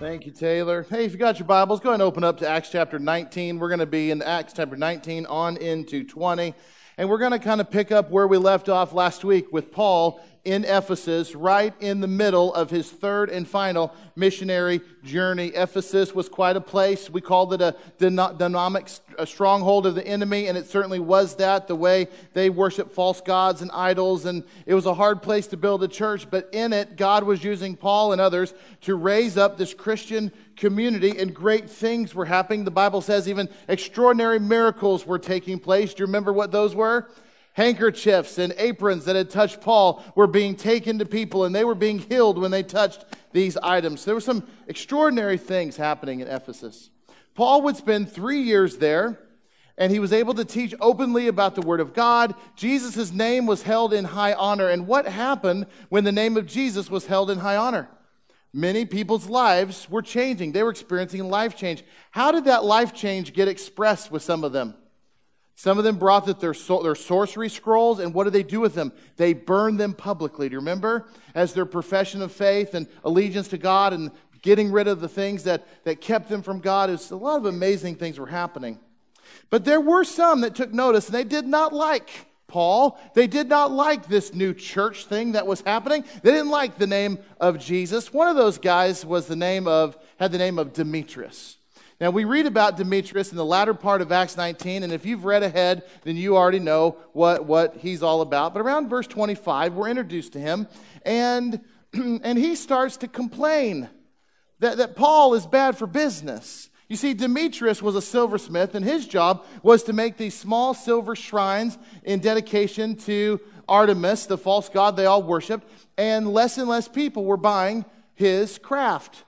Thank you, Taylor. Hey, if you got your Bibles, go ahead and open up to Acts chapter 19. We're going to be in Acts chapter 19 on into 20. And we're going to kind of pick up where we left off last week with Paul in Ephesus, right in the middle of his third and final missionary journey. Ephesus was quite a place. We called it a dynamic stronghold of the enemy, and it certainly was that, the way they worshiped false gods and idols. And it was a hard place to build a church, but in it, God was using Paul and others to raise up this Christian community, and great things were happening. The Bible says even extraordinary miracles were taking place. Do you remember what those were? Handkerchiefs and aprons that had touched Paul were being taken to people and they were being healed when they touched these items. There were some extraordinary things happening in Ephesus. Paul would spend three years there and he was able to teach openly about the Word of God. Jesus' name was held in high honor. And what happened when the name of Jesus was held in high honor? Many people's lives were changing. They were experiencing life change. How did that life change get expressed with some of them? Some of them brought their, their sorcery scrolls, and what did they do with them? They burned them publicly. Do you remember? As their profession of faith and allegiance to God and getting rid of the things that, that kept them from God. Was, a lot of amazing things were happening. But there were some that took notice, and they did not like Paul. They did not like this new church thing that was happening. They didn't like the name of Jesus. One of those guys was the name of, had the name of Demetrius. Now, we read about Demetrius in the latter part of Acts 19, and if you've read ahead, then you already know what, what he's all about. But around verse 25, we're introduced to him, and, and he starts to complain that, that Paul is bad for business. You see, Demetrius was a silversmith, and his job was to make these small silver shrines in dedication to Artemis, the false god they all worshiped, and less and less people were buying his craft.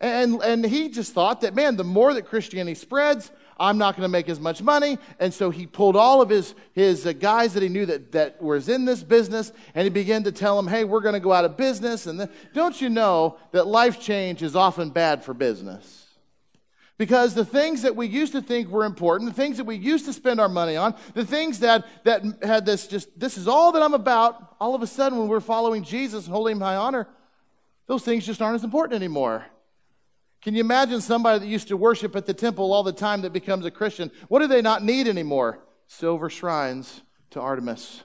And, and he just thought that, man, the more that Christianity spreads, I'm not going to make as much money. And so he pulled all of his, his uh, guys that he knew that, that was in this business and he began to tell them, hey, we're going to go out of business. And the, don't you know that life change is often bad for business? Because the things that we used to think were important, the things that we used to spend our money on, the things that, that had this just, this is all that I'm about, all of a sudden when we're following Jesus and holding him high honor, those things just aren't as important anymore. Can you imagine somebody that used to worship at the temple all the time that becomes a Christian? What do they not need anymore? Silver shrines to Artemis.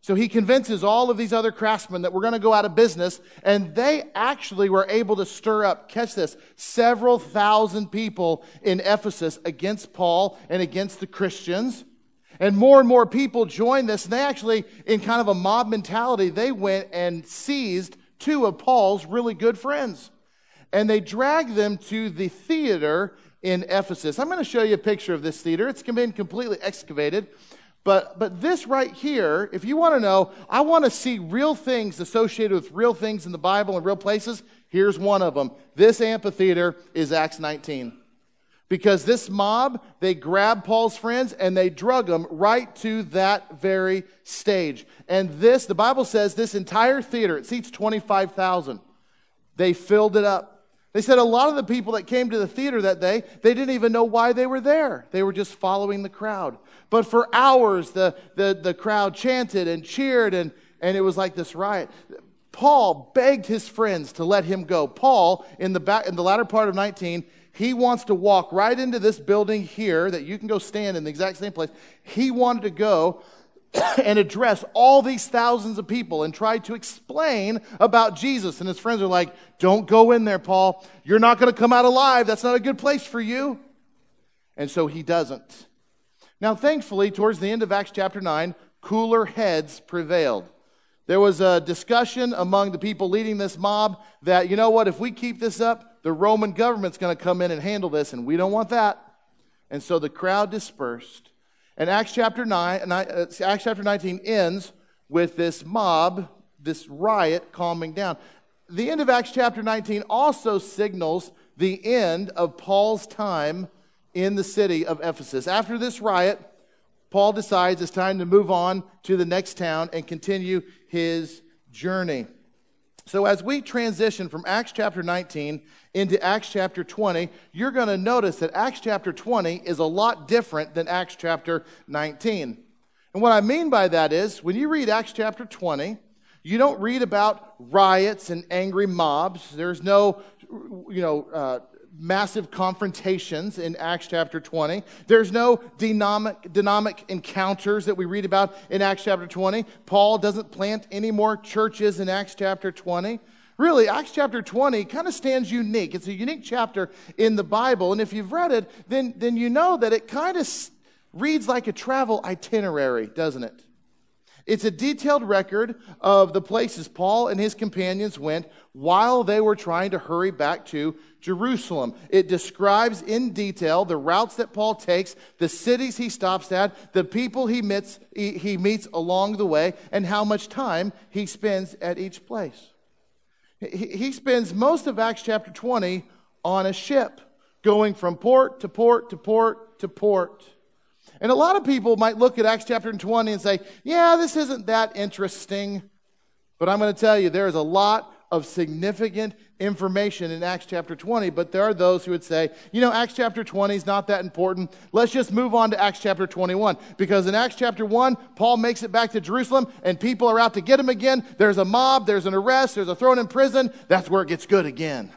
So he convinces all of these other craftsmen that we're going to go out of business, and they actually were able to stir up, catch this, several thousand people in Ephesus against Paul and against the Christians. And more and more people joined this, and they actually, in kind of a mob mentality, they went and seized two of Paul's really good friends and they drag them to the theater in Ephesus. I'm going to show you a picture of this theater. It's been completely excavated. But, but this right here, if you want to know, I want to see real things associated with real things in the Bible and real places. Here's one of them. This amphitheater is Acts 19. Because this mob, they grabbed Paul's friends and they drug them right to that very stage. And this, the Bible says, this entire theater, it seats 25,000. They filled it up. They said a lot of the people that came to the theater that day, they didn't even know why they were there. They were just following the crowd. But for hours, the, the, the crowd chanted and cheered, and, and it was like this riot. Paul begged his friends to let him go. Paul, in the, back, in the latter part of 19, he wants to walk right into this building here that you can go stand in the exact same place. He wanted to go and address all these thousands of people and try to explain about Jesus. And his friends are like, Don't go in there, Paul. You're not going to come out alive. That's not a good place for you. And so he doesn't. Now, thankfully, towards the end of Acts chapter 9, cooler heads prevailed. There was a discussion among the people leading this mob that, you know what, if we keep this up, the Roman government's going to come in and handle this, and we don't want that. And so the crowd dispersed. And Acts chapter 9, uh, Acts chapter 19 ends with this mob, this riot calming down. The end of Acts chapter 19 also signals the end of Paul's time in the city of Ephesus. After this riot, Paul decides it's time to move on to the next town and continue his journey. So, as we transition from Acts chapter 19 into Acts chapter 20, you're going to notice that Acts chapter 20 is a lot different than Acts chapter 19. And what I mean by that is, when you read Acts chapter 20, you don't read about riots and angry mobs. There's no you know, uh, massive confrontations in Acts chapter 20. There's no dynamic, encounters that we read about in Acts chapter 20. Paul doesn't plant any more churches in Acts chapter 20. Really, Acts chapter 20 kind of stands unique. It's a unique chapter in the Bible. And if you've read it, then, then you know that it kind of reads like a travel itinerary, doesn't it? It's a detailed record of the places Paul and his companions went while they were trying to hurry back to Jerusalem. It describes in detail the routes that Paul takes, the cities he stops at, the people he meets, he meets along the way, and how much time he spends at each place. He spends most of Acts chapter 20 on a ship, going from port to port to port to port. And a lot of people might look at Acts chapter 20 and say, yeah, this isn't that interesting. But I'm going to tell you, there is a lot of significant information in Acts chapter 20, but there are those who would say, you know, Acts chapter 20 is not that important. Let's just move on to Acts chapter 21. Because in Acts chapter 1, Paul makes it back to Jerusalem and people are out to get him again. There's a mob, there's an arrest, there's a thrown in prison. That's where it gets good again.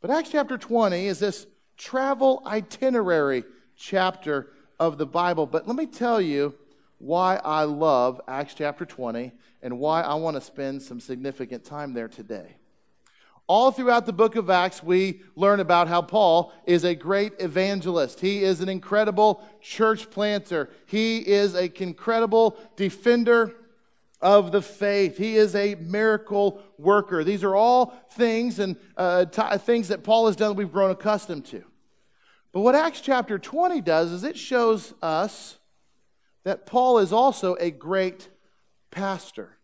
But Acts chapter 20 is this travel itinerary chapter of the Bible. But let me tell you why I love Acts chapter 20 and why I want to spend some significant time there today. All throughout the book of Acts, we learn about how Paul is a great evangelist. He is an incredible church planter. He is an incredible defender of the faith. He is a miracle worker. These are all things and uh, t- things that Paul has done that we've grown accustomed to. But what Acts chapter 20 does is it shows us that Paul is also a great pastor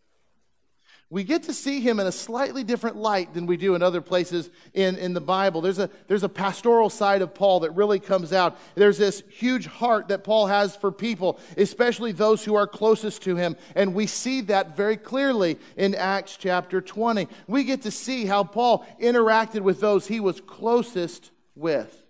we get to see him in a slightly different light than we do in other places in, in the Bible. There's a, there's a pastoral side of Paul that really comes out. There's this huge heart that Paul has for people, especially those who are closest to him. And we see that very clearly in Acts chapter 20. We get to see how Paul interacted with those he was closest with.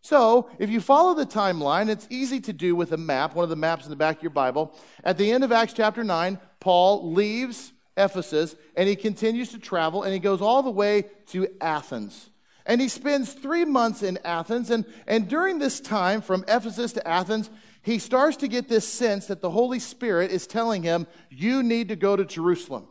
So, if you follow the timeline, it's easy to do with a map, one of the maps in the back of your Bible. At the end of Acts chapter 9, Paul leaves Ephesus, and he continues to travel, and he goes all the way to Athens. And he spends three months in Athens, and, and during this time, from Ephesus to Athens, he starts to get this sense that the Holy Spirit is telling him, You need to go to Jerusalem.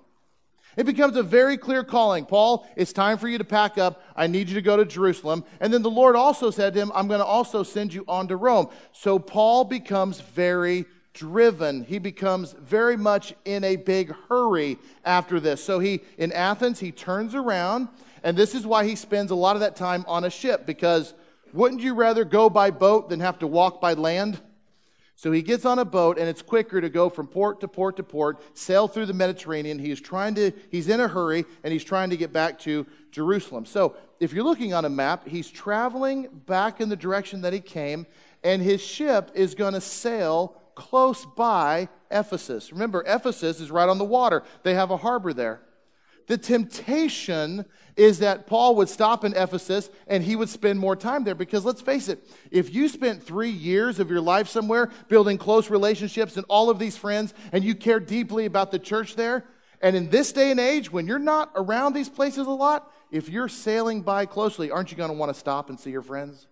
It becomes a very clear calling. Paul, it's time for you to pack up. I need you to go to Jerusalem. And then the Lord also said to him, I'm going to also send you on to Rome. So Paul becomes very driven. He becomes very much in a big hurry after this. So he, in Athens, he turns around, and this is why he spends a lot of that time on a ship, because wouldn't you rather go by boat than have to walk by land? So he gets on a boat, and it's quicker to go from port to port to port, sail through the Mediterranean. He's trying to, he's in a hurry, and he's trying to get back to Jerusalem. So if you're looking on a map, he's traveling back in the direction that he came, and his ship is going to sail close by Ephesus. Remember, Ephesus is right on the water, they have a harbor there. The temptation is that Paul would stop in Ephesus and he would spend more time there because let's face it, if you spent three years of your life somewhere building close relationships and all of these friends and you care deeply about the church there, and in this day and age when you're not around these places a lot, if you're sailing by closely, aren't you going to want to stop and see your friends?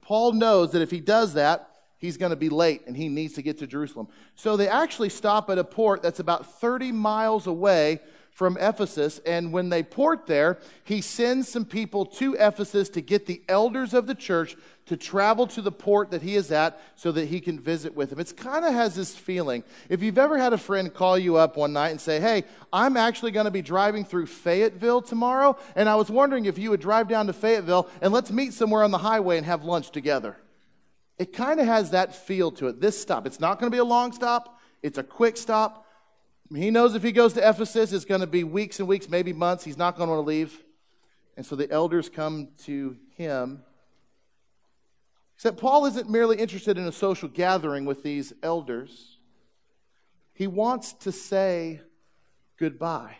Paul knows that if he does that, he's going to be late and he needs to get to Jerusalem. So they actually stop at a port that's about 30 miles away from Ephesus. And when they port there, he sends some people to Ephesus to get the elders of the church to travel to the port that he is at so that he can visit with them. It's kind of has this feeling. If you've ever had a friend call you up one night and say, Hey, I'm actually going to be driving through Fayetteville tomorrow, and I was wondering if you would drive down to Fayetteville and let's meet somewhere on the highway and have lunch together. It kind of has that feel to it. This stop, it's not going to be a long stop, it's a quick stop. He knows if he goes to Ephesus, it's going to be weeks and weeks, maybe months. He's not going to want to leave. And so the elders come to him. Except Paul isn't merely interested in a social gathering with these elders, he wants to say goodbye.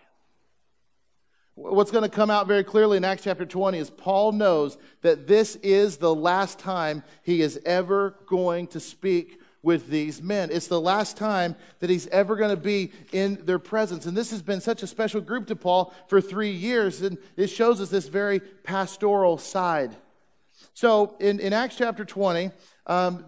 What's going to come out very clearly in Acts chapter 20 is Paul knows that this is the last time he is ever going to speak with these men. It's the last time that he's ever going to be in their presence. And this has been such a special group to Paul for three years, and it shows us this very pastoral side. So in, in Acts chapter 20, um,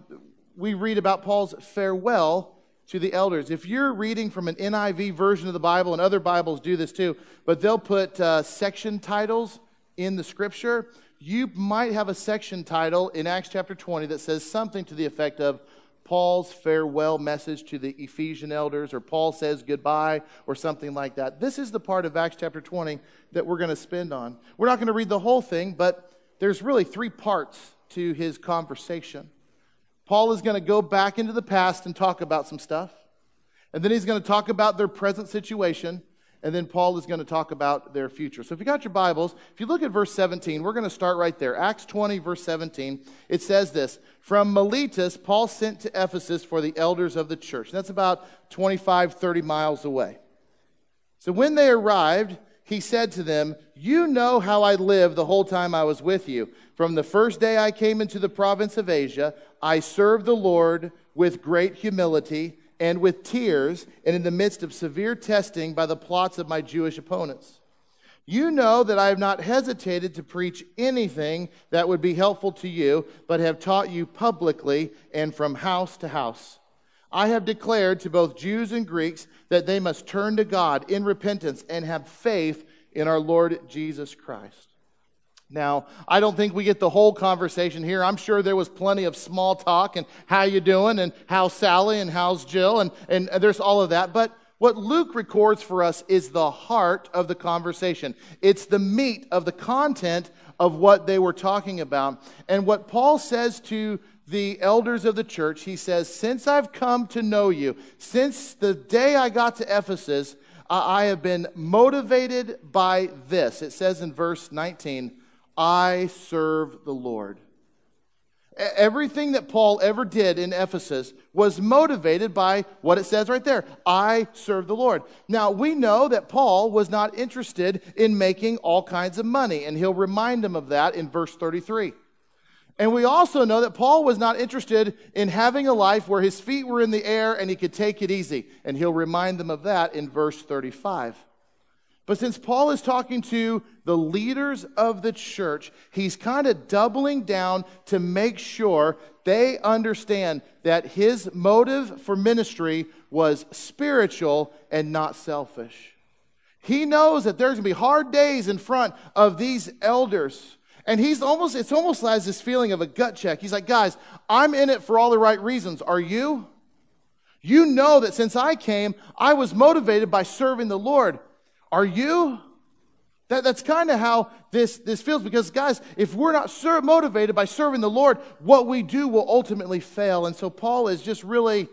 we read about Paul's farewell to the elders. If you're reading from an NIV version of the Bible, and other Bibles do this too, but they'll put uh, section titles in the scripture, you might have a section title in Acts chapter 20 that says something to the effect of Paul's farewell message to the Ephesian elders, or Paul says goodbye, or something like that. This is the part of Acts chapter 20 that we're going to spend on. We're not going to read the whole thing, but there's really three parts to his conversation. Paul is going to go back into the past and talk about some stuff, and then he's going to talk about their present situation, and then Paul is going to talk about their future. So if you got your Bibles, if you look at verse 17, we're going to start right there. Acts 20, verse 17, it says this From Miletus, Paul sent to Ephesus for the elders of the church. That's about 25, 30 miles away. So when they arrived, he said to them, You know how I lived the whole time I was with you. From the first day I came into the province of Asia, I served the Lord with great humility and with tears, and in the midst of severe testing by the plots of my Jewish opponents. You know that I have not hesitated to preach anything that would be helpful to you, but have taught you publicly and from house to house. I have declared to both Jews and Greeks that they must turn to God in repentance and have faith in our Lord Jesus Christ. Now, I don't think we get the whole conversation here. I'm sure there was plenty of small talk and how you doing and how's Sally and how's Jill and, and there's all of that. But what Luke records for us is the heart of the conversation. It's the meat of the content of what they were talking about. And what Paul says to the elders of the church, he says, Since I've come to know you, since the day I got to Ephesus, I have been motivated by this. It says in verse 19, I serve the Lord. Everything that Paul ever did in Ephesus was motivated by what it says right there I serve the Lord. Now, we know that Paul was not interested in making all kinds of money, and he'll remind them of that in verse 33. And we also know that Paul was not interested in having a life where his feet were in the air and he could take it easy, and he'll remind them of that in verse 35. But since Paul is talking to the leaders of the church, he's kind of doubling down to make sure they understand that his motive for ministry was spiritual and not selfish. He knows that there's going to be hard days in front of these elders. And he's almost, it's almost like this feeling of a gut check. He's like, guys, I'm in it for all the right reasons. Are you? You know that since I came, I was motivated by serving the Lord. Are you? That, that's kind of how this, this feels because, guys, if we're not ser- motivated by serving the Lord, what we do will ultimately fail. And so Paul is just really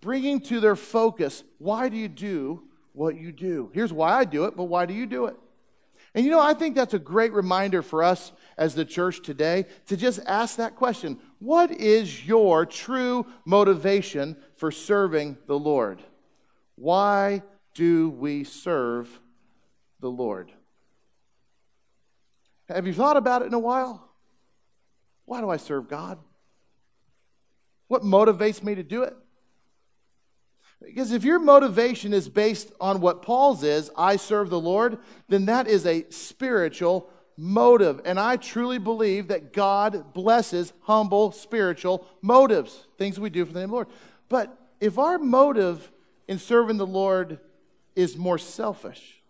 bringing to their focus why do you do what you do? Here's why I do it, but why do you do it? And you know, I think that's a great reminder for us as the church today to just ask that question What is your true motivation for serving the Lord? Why do we serve the Lord. Have you thought about it in a while? Why do I serve God? What motivates me to do it? Because if your motivation is based on what Paul's is, I serve the Lord, then that is a spiritual motive. And I truly believe that God blesses humble spiritual motives, things we do for the name of the Lord. But if our motive in serving the Lord is more selfish,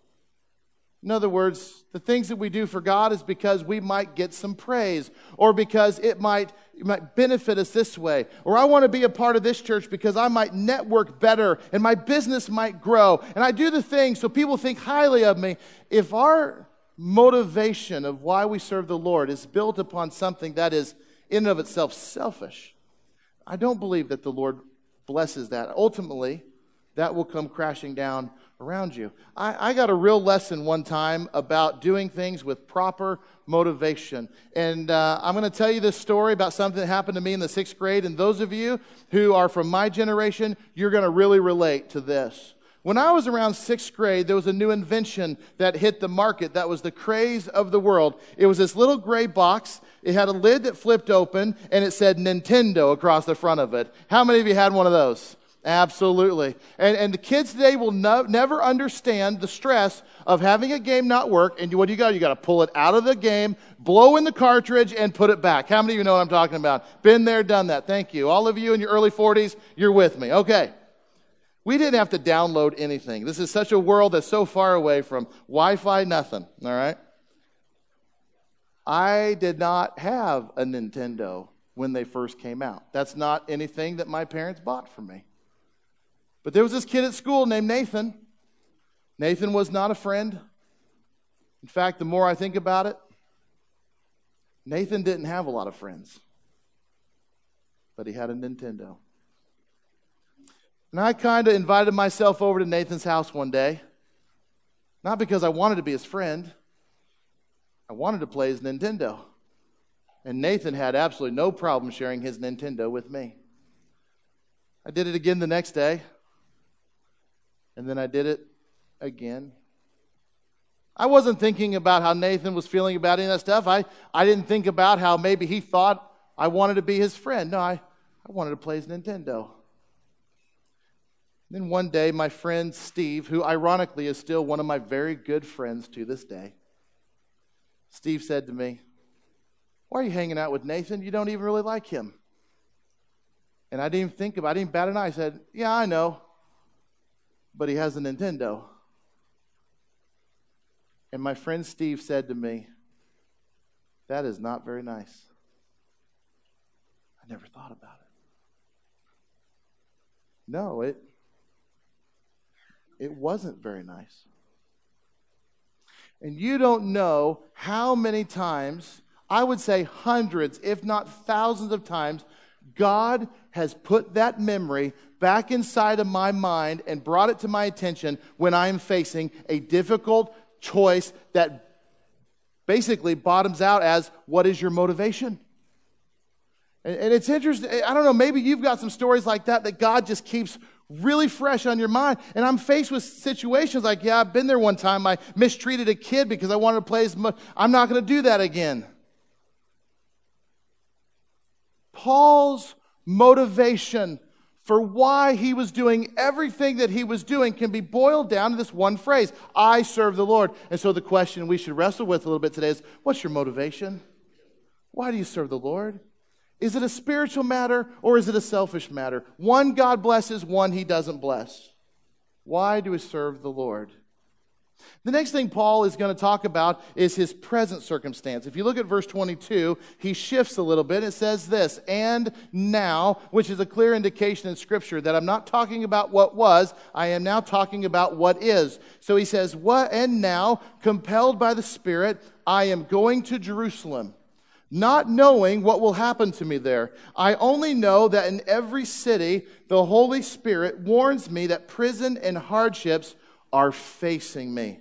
in other words, the things that we do for God is because we might get some praise or because it might, it might benefit us this way. Or I want to be a part of this church because I might network better and my business might grow. And I do the things so people think highly of me. If our motivation of why we serve the Lord is built upon something that is in and of itself selfish, I don't believe that the Lord blesses that. Ultimately, that will come crashing down around you. I, I, got a real lesson one time about doing things with proper motivation. And uh, I'm going to tell you this story about something that happened to me in the sixth grade. And those of you who are from my generation, you're going to really relate to this. When I was around sixth grade, there was a new invention that hit the market that was the craze of the world. It was this little gray box. It had a lid that flipped open and it said Nintendo across the front of it. How many of you had one of those? Absolutely. And, and the kids today will no, never understand the stress of having a game not work. And what do you got? You got to pull it out of the game, blow in the cartridge, and put it back. How many of you know what I'm talking about? Been there, done that. Thank you. All of you in your early 40s, you're with me. Okay. We didn't have to download anything. This is such a world that's so far away from Wi Fi, nothing. All right? I did not have a Nintendo when they first came out. That's not anything that my parents bought for me. But there was this kid at school named Nathan. Nathan was not a friend. In fact, the more I think about it, Nathan didn't have a lot of friends, but he had a Nintendo. And I kind of invited myself over to Nathan's house one day, not because I wanted to be his friend, I wanted to play his Nintendo. And Nathan had absolutely no problem sharing his Nintendo with me. I did it again the next day. And then I did it again. I wasn't thinking about how Nathan was feeling about any of that stuff. I, I didn't think about how maybe he thought I wanted to be his friend. No, I, I wanted to play his Nintendo. Then one day, my friend Steve, who ironically is still one of my very good friends to this day, Steve said to me, Why are you hanging out with Nathan? You don't even really like him. And I didn't even think about it. I didn't bat an eye. I said, Yeah, I know but he has a Nintendo. And my friend Steve said to me, That is not very nice. I never thought about it. No, it it wasn't very nice. And you don't know how many times, I would say hundreds, if not thousands of times, God has put that memory back inside of my mind and brought it to my attention when I am facing a difficult choice that basically bottoms out as what is your motivation? And, and it's interesting. I don't know, maybe you've got some stories like that that God just keeps really fresh on your mind. And I'm faced with situations like, yeah, I've been there one time. I mistreated a kid because I wanted to play as much. I'm not going to do that again. Paul's motivation for why he was doing everything that he was doing can be boiled down to this one phrase I serve the Lord. And so the question we should wrestle with a little bit today is what's your motivation? Why do you serve the Lord? Is it a spiritual matter or is it a selfish matter? One God blesses, one he doesn't bless. Why do we serve the Lord? The next thing Paul is going to talk about is his present circumstance. If you look at verse 22, he shifts a little bit. It says this, and now, which is a clear indication in Scripture that I'm not talking about what was, I am now talking about what is. So he says, What and now, compelled by the Spirit, I am going to Jerusalem not knowing what will happen to me there. I only know that in every city, the Holy Spirit warns me that prison and hardships are facing me.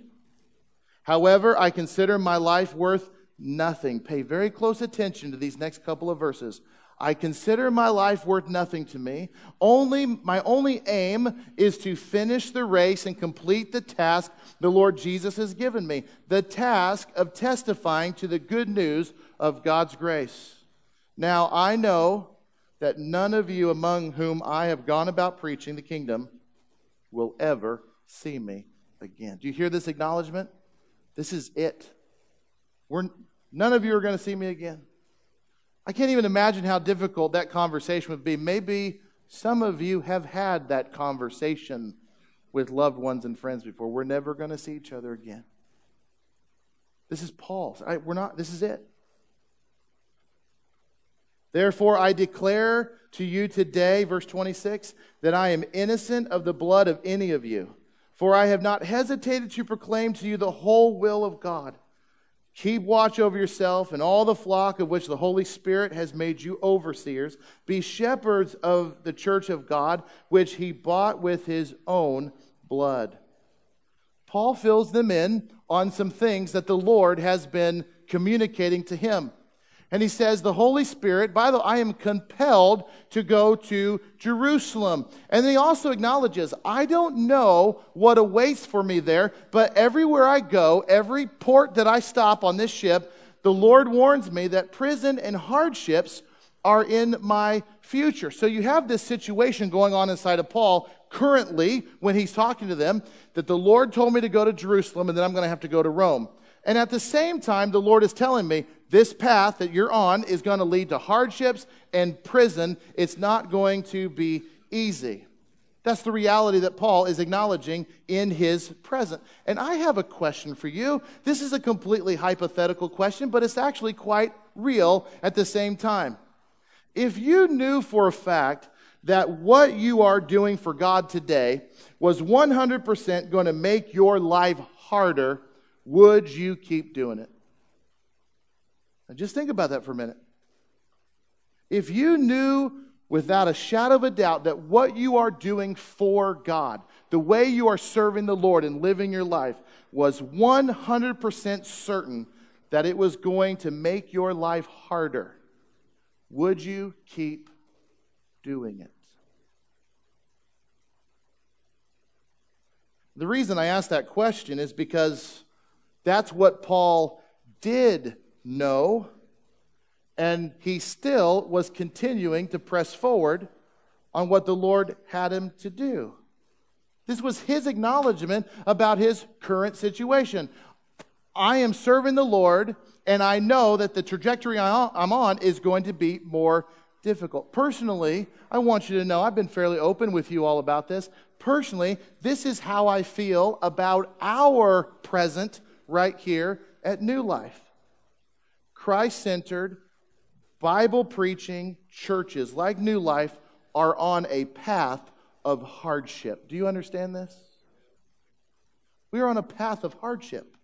However, I consider my life worth nothing. Pay very close attention to these next couple of verses. I consider my life worth nothing to me. Only my only aim is to finish the race and complete the task the Lord Jesus has given me, the task of testifying to the good news of God's grace. Now I know that none of you among whom I have gone about preaching the kingdom will ever see me again. Do you hear this acknowledgement? This is it. We're, none of you are going to see me again. I can't even imagine how difficult that conversation would be. Maybe some of you have had that conversation with loved ones and friends before. We're never going to see each other again. This is Paul's. I, we're not, this is it. Therefore, I declare to you today, verse 26, that I am innocent of the blood of any of you. For I have not hesitated to proclaim to you the whole will of God. Keep watch over yourself and all the flock of which the Holy Spirit has made you overseers. Be shepherds of the church of God, which he bought with his own blood. Paul fills them in on some things that the Lord has been communicating to him. And he says, The Holy Spirit, by the way, I am compelled to go to Jerusalem. And then he also acknowledges, I don't know what awaits for me there, but everywhere I go, every port that I stop on this ship, the Lord warns me that prison and hardships are in my future. So you have this situation going on inside of Paul currently when he's talking to them that the Lord told me to go to Jerusalem and then I'm going to have to go to Rome. And at the same time, the Lord is telling me this path that you're on is going to lead to hardships and prison. It's not going to be easy. That's the reality that Paul is acknowledging in his present. And I have a question for you. This is a completely hypothetical question, but it's actually quite real at the same time. If you knew for a fact that what you are doing for God today was 100% going to make your life harder, would you keep doing it? Now just think about that for a minute. If you knew without a shadow of a doubt that what you are doing for God, the way you are serving the Lord and living your life, was 100% certain that it was going to make your life harder, would you keep doing it? The reason I ask that question is because that's what Paul did know, and he still was continuing to press forward on what the Lord had him to do. This was his acknowledgement about his current situation. I am serving the Lord, and I know that the trajectory I'm on is going to be more difficult. Personally, I want you to know, I've been fairly open with you all about this. Personally, this is how I feel about our present right here at New Life. Christ centered, Bible preaching churches like New Life are on a path of hardship. Do you understand this? We are on a path of hardship.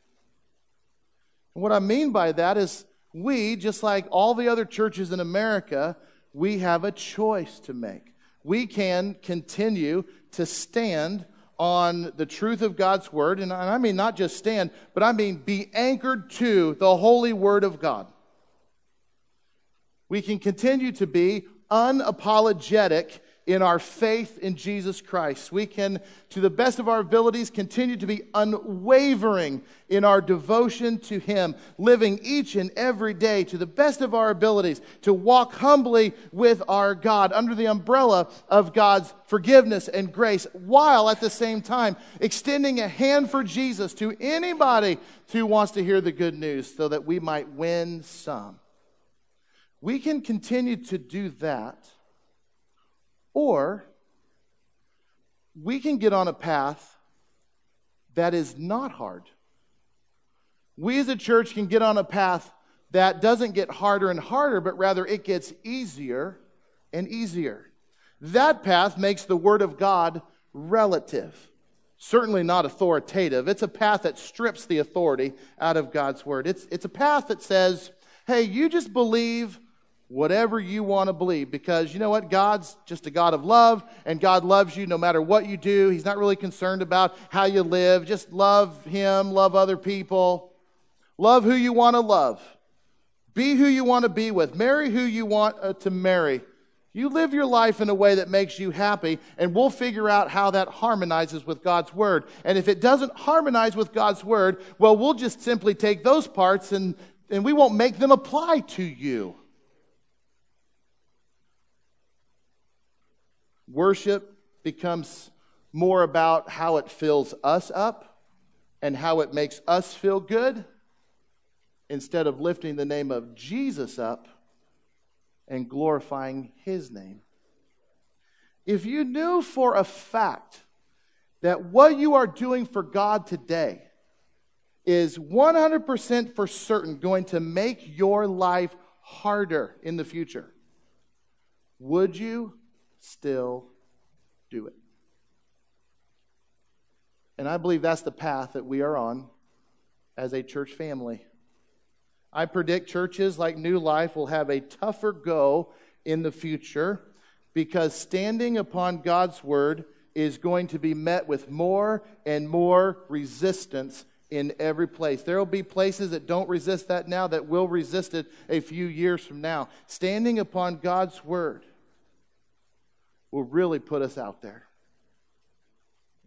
And what I mean by that is we, just like all the other churches in America, we have a choice to make. We can continue to stand on the truth of God's word, and I mean not just stand, but I mean be anchored to the holy word of God. We can continue to be unapologetic in our faith in Jesus Christ. We can, to the best of our abilities, continue to be unwavering in our devotion to Him, living each and every day to the best of our abilities to walk humbly with our God under the umbrella of God's forgiveness and grace, while at the same time extending a hand for Jesus to anybody who wants to hear the good news so that we might win some. We can continue to do that or we can get on a path that is not hard. We as a church can get on a path that doesn't get harder and harder, but rather it gets easier and easier. That path makes the Word of God relative, certainly not authoritative. It's a path that strips the authority out of God's Word. It's, it's a path that says, hey, you just believe whatever you want to believe because you know what? God's just a God of love and God loves you no matter what you do. He's not really concerned about how you live. Just love Him, love other people, love who you want to love, be who you want to be with, marry who you want uh, to marry. You live your life in a way that makes you happy, and we'll figure out how that harmonizes with God's Word. And if it doesn't harmonize with God's Word, well, we'll just simply take those parts and, and we won't make them apply to you. Worship becomes more about how it fills us up and how it makes us feel good instead of lifting the name of Jesus up and glorifying his name. If you knew for a fact that what you are doing for God today is 100% for certain going to make your life harder in the future, would you still do it. And I believe that's the path that we are on as a church family. I predict churches like New Life will have a tougher go in the future because standing upon God's word is going to be met with more and more resistance in every place. There will be places that don't resist that now that will resist it a few years from now. Standing upon God's word will really put us out there.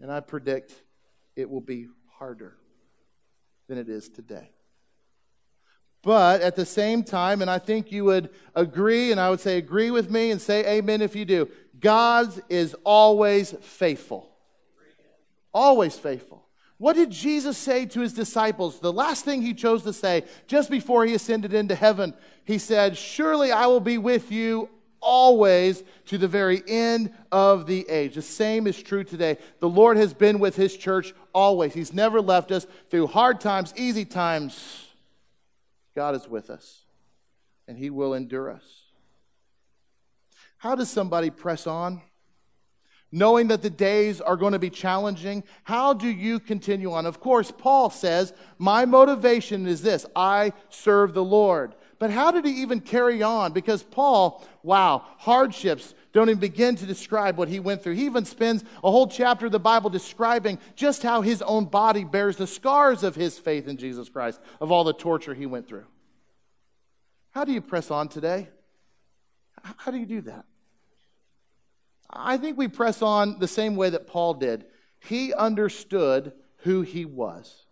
And I predict it will be harder than it is today. But at the same time, and I think you would agree, and I would say agree with me and say amen if you do, God is always faithful. Always faithful. What did Jesus say to his disciples? The last thing he chose to say just before he ascended into heaven, he said, Surely I will be with you always to the very end of the age. The same is true today. The Lord has been with his church always. He's never left us through hard times, easy times. God is with us, and he will endure us. How does somebody press on? knowing that the days are going to be challenging, how do you continue on? Of course, Paul says, My motivation is this I serve the Lord. But how did he even carry on? Because Paul, wow, hardships don't even begin to describe what he went through. He even spends a whole chapter of the Bible describing just how his own body bears the scars of his faith in Jesus Christ, of all the torture he went through. How do you press on today? How do you do that? I think we press on the same way that Paul did. He understood who he was.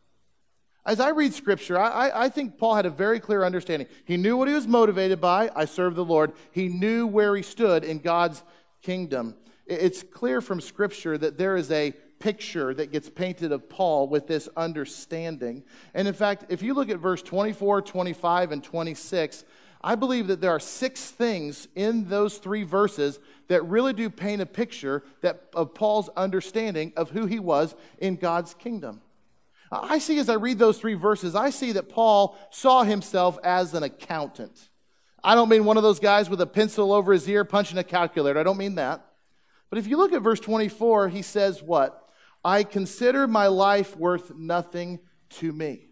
As I read scripture, I, I, think Paul had a very clear understanding. He knew what he was motivated by. I serve the Lord. He knew where he stood in God's kingdom. It's clear from scripture that there is a picture that gets painted of Paul with this understanding. And in fact, if you look at verse 24, 25, and 26, I believe that there are six things in those three verses that really do paint a picture that, of Paul's understanding of who he was in God's kingdom. I see as I read those three verses, I see that Paul saw himself as an accountant. I don't mean one of those guys with a pencil over his ear punching a calculator. I don't mean that. But if you look at verse 24, he says, What? I consider my life worth nothing to me.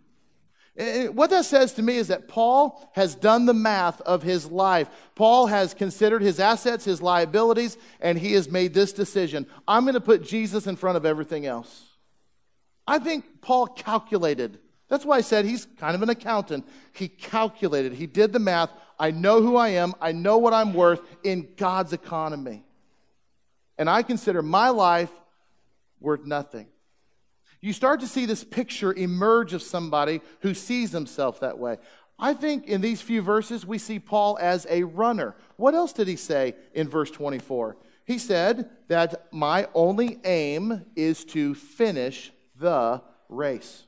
And what that says to me is that Paul has done the math of his life. Paul has considered his assets, his liabilities, and he has made this decision. I'm going to put Jesus in front of everything else. I think Paul calculated. That's why I said he's kind of an accountant. He calculated, he did the math. I know who I am, I know what I'm worth in God's economy. And I consider my life worth nothing. You start to see this picture emerge of somebody who sees himself that way. I think in these few verses, we see Paul as a runner. What else did he say in verse 24? He said that my only aim is to finish the race.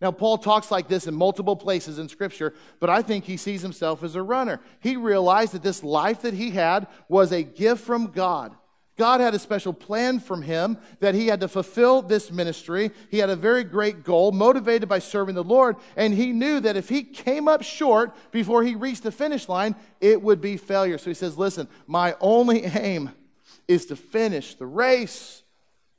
Now, Paul talks like this in multiple places in Scripture, but I think he sees himself as a runner. He realized that this life that he had was a gift from God. God had a special plan from him that he had to fulfill this ministry. He had a very great goal, motivated by serving the Lord, and he knew that if he came up short before he reached the finish line, it would be failure. So he says, Listen, my only aim is to finish the race.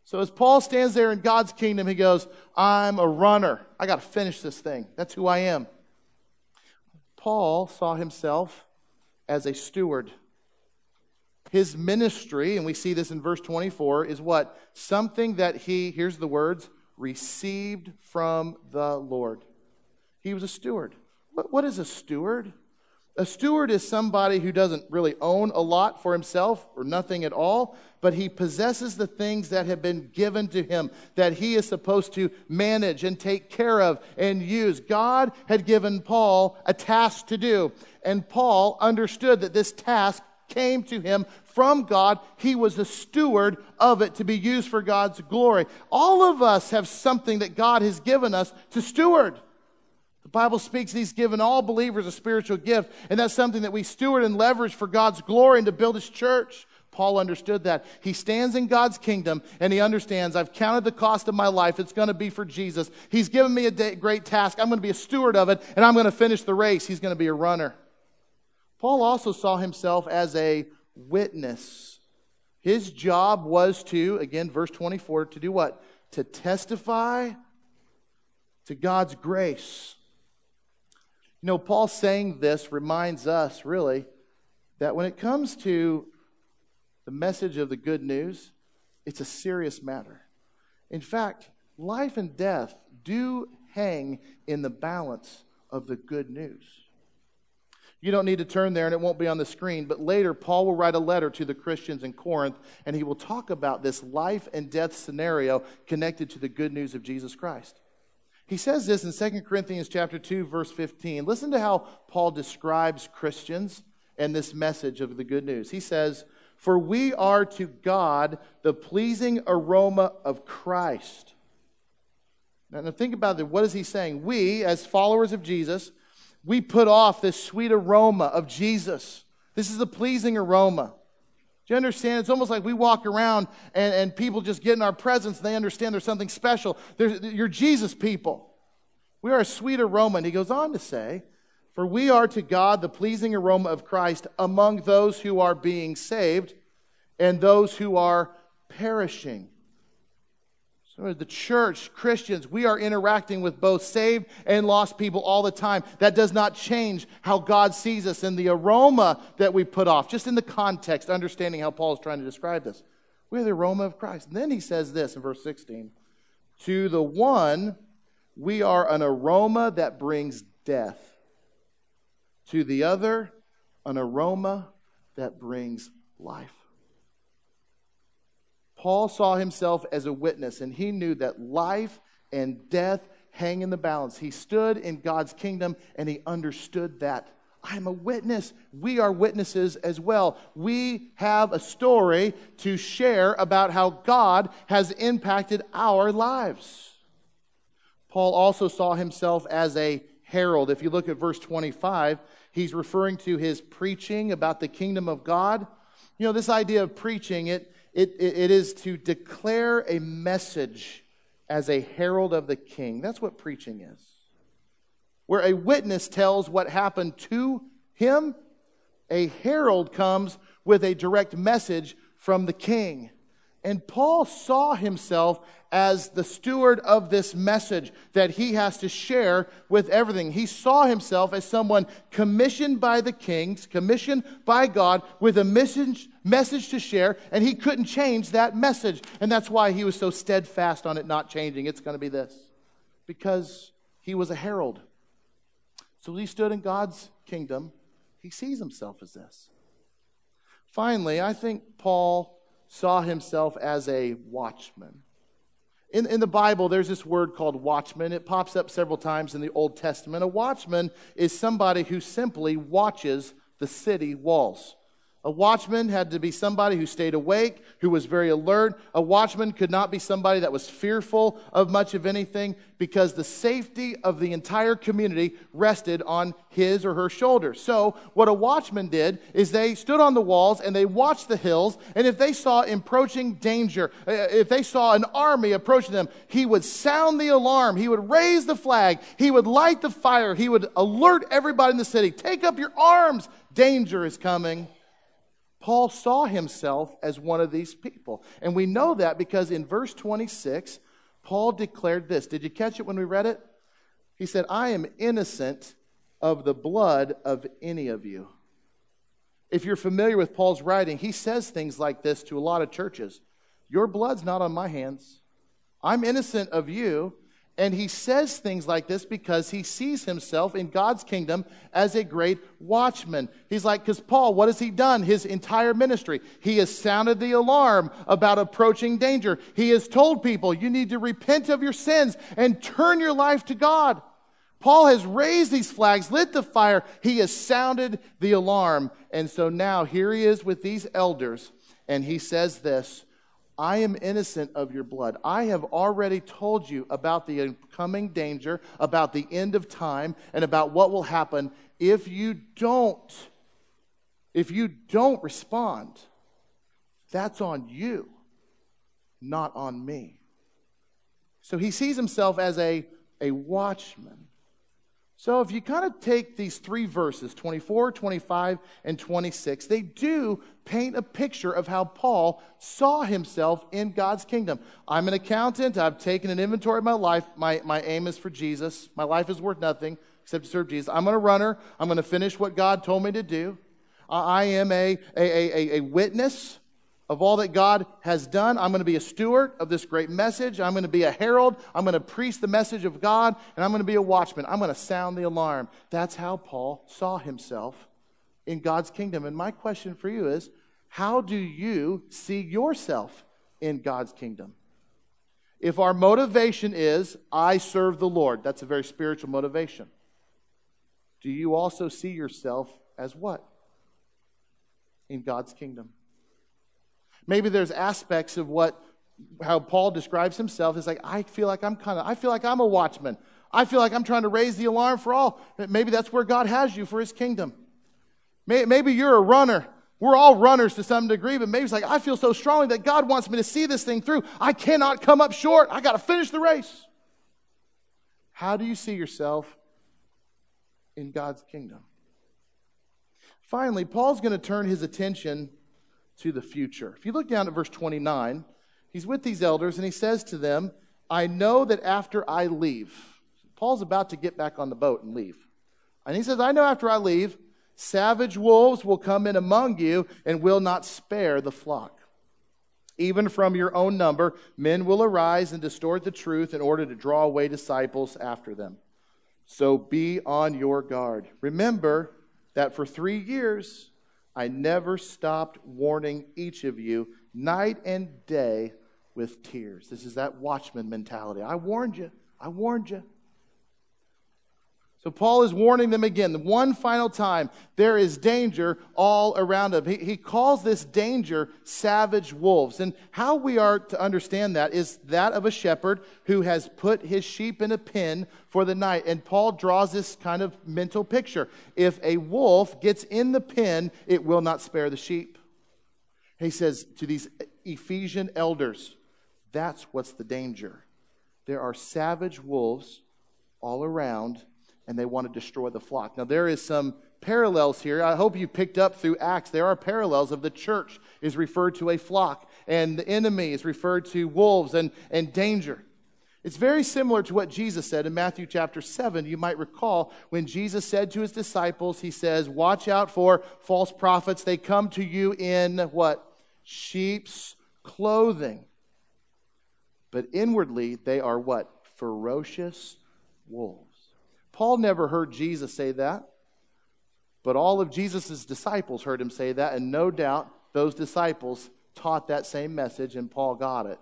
So as Paul stands there in God's kingdom, he goes, I'm a runner. I got to finish this thing. That's who I am. Paul saw himself as a steward. His ministry, and we see this in verse 24, is what? Something that he, here's the words, received from the Lord. He was a steward. What, what is a steward? A steward is somebody who doesn't really own a lot for himself or nothing at all, but he possesses the things that have been given to him that he is supposed to manage and take care of and use. God had given Paul a task to do, and Paul understood that this task came to him from God. He was a steward of it to be used for God's glory. All of us have something that God has given us to steward. Bible speaks he's given all believers a spiritual gift, and that's something that we steward and leverage for God's glory and to build his church. Paul understood that. He stands in God's kingdom and he understands I've counted the cost of my life. It's going to be for Jesus. He's given me a day, great task. I'm going to be a steward of it and I'm going to finish the race. He's going to be a runner. Paul also saw himself as a witness. His job was to, again, verse 24, to do what? To testify to God's grace you know, Paul saying this reminds us, really, that when it comes to the message of the good news, it's a serious matter. In fact, life and death do hang in the balance of the good news. You don't need to turn there and it won't be on the screen, but later Paul will write a letter to the Christians in Corinth and he will talk about this life and death scenario connected to the good news of Jesus Christ. He says this in 2 Corinthians chapter 2 verse 15. Listen to how Paul describes Christians and this message of the good news. He says, "For we are to God the pleasing aroma of Christ." Now think about it. What is he saying? We as followers of Jesus, we put off this sweet aroma of Jesus. This is a pleasing aroma. Do you understand? It's almost like we walk around and, and people just get in our presence and they understand there's something special. There's, you're Jesus people. We are a sweet aroma. And he goes on to say, For we are to God the pleasing aroma of Christ among those who are being saved and those who are perishing. So, the church, Christians, we are interacting with both saved and lost people all the time. That does not change how God sees us and the aroma that we put off, just in the context, understanding how Paul is trying to describe this. We're the aroma of Christ. And then he says this in verse 16 To the one, we are an aroma that brings death, to the other, an aroma that brings life. Paul saw himself as a witness, and he knew that life and death hang in the balance. He stood in God's kingdom, and he understood that. I'm a witness. We are witnesses as well. We have a story to share about how God has impacted our lives. Paul also saw himself as a herald. If you look at verse 25, he's referring to his preaching about the kingdom of God. You know, this idea of preaching, it, it, it, it is to declare a message as a herald of the king. That's what preaching is. Where a witness tells what happened to him, a herald comes with a direct message from the king. And Paul saw himself as the steward of this message that he has to share with everything. He saw himself as someone commissioned by the kings, commissioned by God with a message, message to share, and he couldn't change that message. And that's why he was so steadfast on it not changing. It's going to be this because he was a herald. So he stood in God's kingdom. He sees himself as this. Finally, I think Paul saw himself as a watchman. In, in the Bible, there's this word called watchman. It pops up several times in the Old Testament. A watchman is somebody who simply watches the city walls. A watchman had to be somebody who stayed awake, who was very alert. A watchman could not be somebody that was fearful of much of anything because the safety of the entire community rested on his or her shoulders. So, what a watchman did is they stood on the walls and they watched the hills, and if they saw approaching danger, uh, if they saw an army approaching them, he would sound the alarm, he would raise the flag, he would light the fire, he would alert everybody in the city take up your arms, danger is coming. Paul saw himself as one of these people. And we know that because in verse 26, Paul declared this. Did you catch it when we read it? He said, I am innocent of the blood of any of you. If you're familiar with Paul's writing, he says things like this to a lot of churches Your blood's not on my hands. I'm innocent of you. And he says things like this because he sees himself in God's kingdom as a great watchman. He's like, because Paul, what has he done? His entire ministry. He has sounded the alarm about approaching danger. He has told people, you need to repent of your sins and turn your life to God. Paul has raised these flags, lit the fire. He has sounded the alarm. And so now here he is with these elders, and he says this I am innocent of your blood. I have already told you about the coming danger, about the end of time, and about what will happen if you don't if you don't respond. That's on you, not on me. So he sees himself as a, a watchman. So if you kind of take these three verses, 24, 25, and 26, they do paint a picture of how Paul saw himself in God's kingdom. I'm an accountant. I've taken an inventory of my life. My, my aim is for Jesus. My life is worth nothing except to serve Jesus. I'm a runner. I'm going to finish what God told me to do. I am a, a, a, a witness. Of all that God has done. I'm going to be a steward of this great message. I'm going to be a herald. I'm going to preach the message of God, and I'm going to be a watchman. I'm going to sound the alarm. That's how Paul saw himself in God's kingdom. And my question for you is how do you see yourself in God's kingdom? If our motivation is, I serve the Lord, that's a very spiritual motivation. Do you also see yourself as what? In God's kingdom. Maybe there's aspects of what how Paul describes himself is like I feel like I'm kind of I feel like I'm a watchman. I feel like I'm trying to raise the alarm for all. Maybe that's where God has you for his kingdom. Maybe you're a runner. We're all runners to some degree, but maybe it's like I feel so strongly that God wants me to see this thing through. I cannot come up short. I got to finish the race. How do you see yourself in God's kingdom? Finally, Paul's going to turn his attention to the future. If you look down at verse 29, he's with these elders and he says to them, I know that after I leave, Paul's about to get back on the boat and leave. And he says, I know after I leave, savage wolves will come in among you and will not spare the flock. Even from your own number, men will arise and distort the truth in order to draw away disciples after them. So be on your guard. Remember that for three years, I never stopped warning each of you night and day with tears. This is that watchman mentality. I warned you. I warned you. So Paul is warning them again, one final time, there is danger all around them. He, he calls this danger savage wolves. And how we are to understand that is that of a shepherd who has put his sheep in a pen for the night. And Paul draws this kind of mental picture. If a wolf gets in the pen, it will not spare the sheep. He says to these Ephesian elders, that's what's the danger. There are savage wolves all around and they want to destroy the flock. Now, there is some parallels here. I hope you picked up through Acts. There are parallels of the church is referred to a flock, and the enemy is referred to wolves and, and danger. It's very similar to what Jesus said in Matthew chapter 7. You might recall when Jesus said to his disciples, He says, Watch out for false prophets. They come to you in what? Sheep's clothing. But inwardly, they are what? Ferocious wolves. Paul never heard Jesus say that, but all of Jesus' disciples heard him say that, and no doubt those disciples taught that same message, and Paul got it.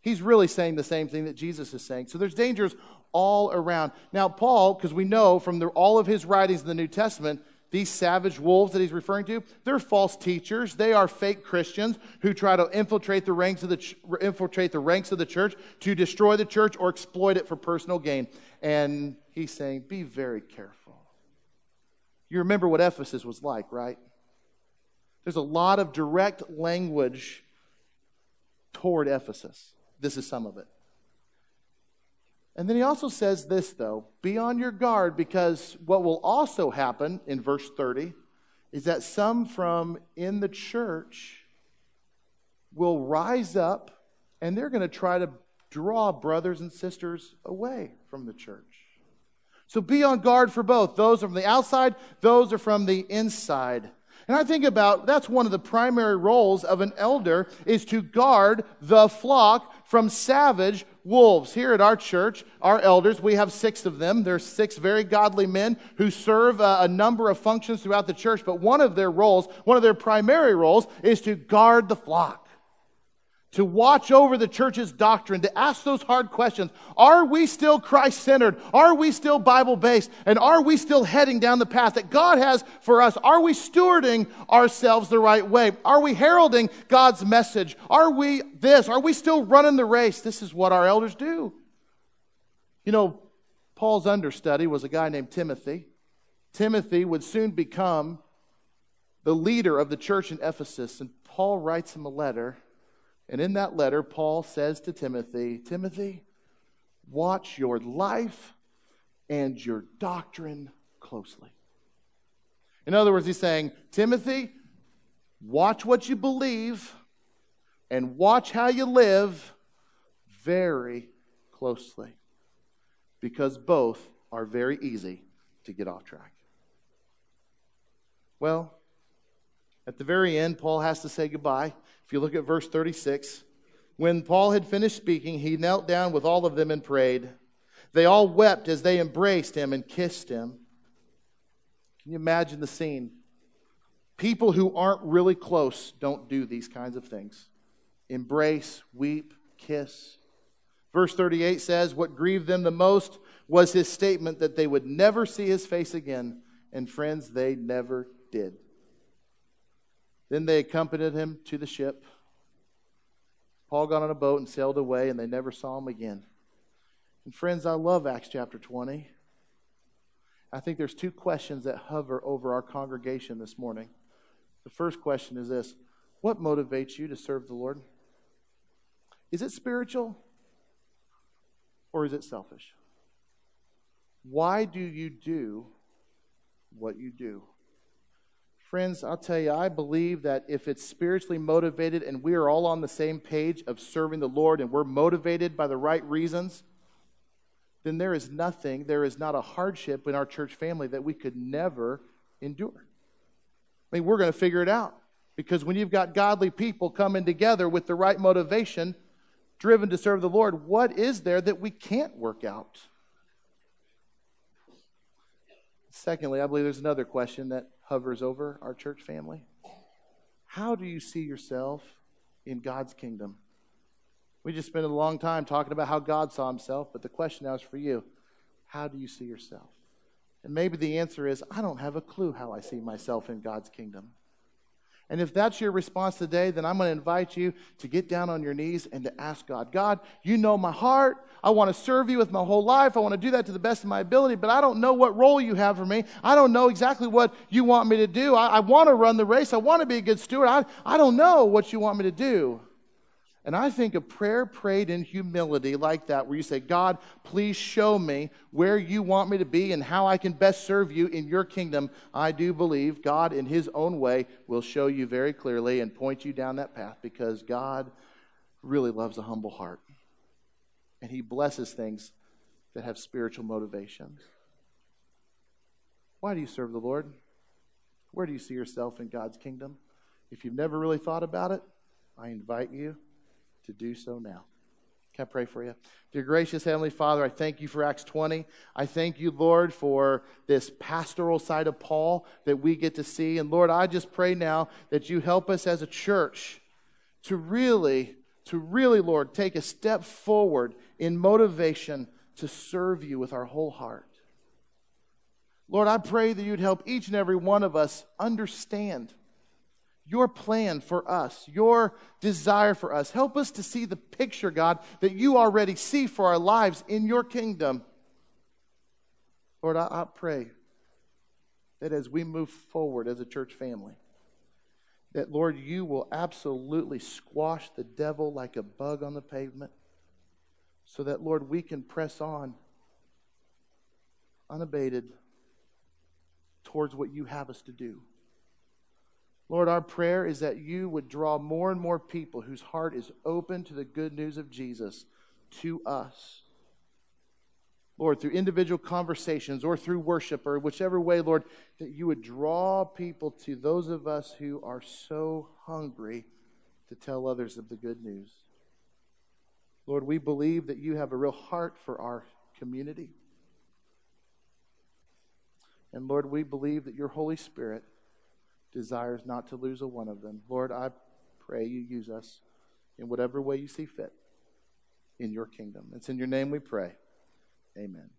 He's really saying the same thing that Jesus is saying. So there's dangers all around. Now, Paul, because we know from the, all of his writings in the New Testament, these savage wolves that he's referring to, they're false teachers. They are fake Christians who try to infiltrate the ranks of the infiltrate the ranks of the church to destroy the church or exploit it for personal gain. And he's saying, be very careful. You remember what Ephesus was like, right? There's a lot of direct language toward Ephesus. This is some of it. And then he also says this, though be on your guard because what will also happen in verse 30 is that some from in the church will rise up and they're going to try to draw brothers and sisters away from the church. So be on guard for both. Those are from the outside, those are from the inside. And I think about that's one of the primary roles of an elder is to guard the flock from savage wolves. Here at our church, our elders, we have six of them. There's six very godly men who serve a, a number of functions throughout the church, but one of their roles, one of their primary roles, is to guard the flock to watch over the church's doctrine, to ask those hard questions. Are we still Christ centered? Are we still Bible based? And are we still heading down the path that God has for us? Are we stewarding ourselves the right way? Are we heralding God's message? Are we this? Are we still running the race? This is what our elders do. You know, Paul's understudy was a guy named Timothy. Timothy would soon become the leader of the church in Ephesus, and Paul writes him a letter and in that letter, Paul says to Timothy, Timothy, watch your life and your doctrine closely. In other words, he's saying, Timothy, watch what you believe and watch how you live very closely because both are very easy to get off track. Well, At the very end, Paul has to say goodbye. If you look at verse 36, when Paul had finished speaking, he knelt down with all of them and prayed. They all wept as they embraced him and kissed him. Can you imagine the scene? People who aren't really close don't do these kinds of things embrace, weep, kiss. Verse 38 says, What grieved them the most was his statement that they would never see his face again. And friends, they never did. Then they accompanied him to the ship. Paul got on a boat and sailed away, and they never saw him again. And friends, I love Acts chapter 20. I think there's two questions that hover over our congregation this morning. The first question is this What motivates you to serve the Lord? Is it spiritual or is it selfish? Why do you do what you do? Friends, I'll tell you, I believe that if it's spiritually motivated and we are all on the same page of serving the Lord and we're motivated by the right reasons, then there is nothing, there is not a hardship in our church family that we could never endure. I mean, we're going to figure it out because when you've got godly people coming together with the right motivation, driven to serve the Lord, what is there that we can't work out? Secondly, I believe there's another question that hovers over our church family. How do you see yourself in God's kingdom? We just spent a long time talking about how God saw himself, but the question now is for you how do you see yourself? And maybe the answer is I don't have a clue how I see myself in God's kingdom. And if that's your response today, then I'm going to invite you to get down on your knees and to ask God, God, you know my heart. I want to serve you with my whole life. I want to do that to the best of my ability, but I don't know what role you have for me. I don't know exactly what you want me to do. I, I want to run the race. I want to be a good steward. I, I don't know what you want me to do. And I think a prayer prayed in humility like that, where you say, God, please show me where you want me to be and how I can best serve you in your kingdom. I do believe God, in his own way, will show you very clearly and point you down that path because God really loves a humble heart. And he blesses things that have spiritual motivations. Why do you serve the Lord? Where do you see yourself in God's kingdom? If you've never really thought about it, I invite you to do so now. Can I pray for you? Dear gracious Heavenly Father, I thank you for Acts 20. I thank you, Lord, for this pastoral side of Paul that we get to see. And Lord, I just pray now that you help us as a church to really, to really, Lord, take a step forward in motivation to serve you with our whole heart. Lord, I pray that you'd help each and every one of us understand your plan for us, your desire for us. Help us to see the picture, God, that you already see for our lives in your kingdom. Lord, I, I pray that as we move forward as a church family, that, Lord, you will absolutely squash the devil like a bug on the pavement so that, Lord, we can press on unabated towards what you have us to do. Lord, our prayer is that you would draw more and more people whose heart is open to the good news of Jesus to us. Lord, through individual conversations or through worship or whichever way, Lord, that you would draw people to those of us who are so hungry to tell others of the good news. Lord, we believe that you have a real heart for our community. And Lord, we believe that your Holy Spirit desires not to lose a one of them. Lord, I pray you use us in whatever way you see fit in your kingdom. It's in your name we pray. Amen.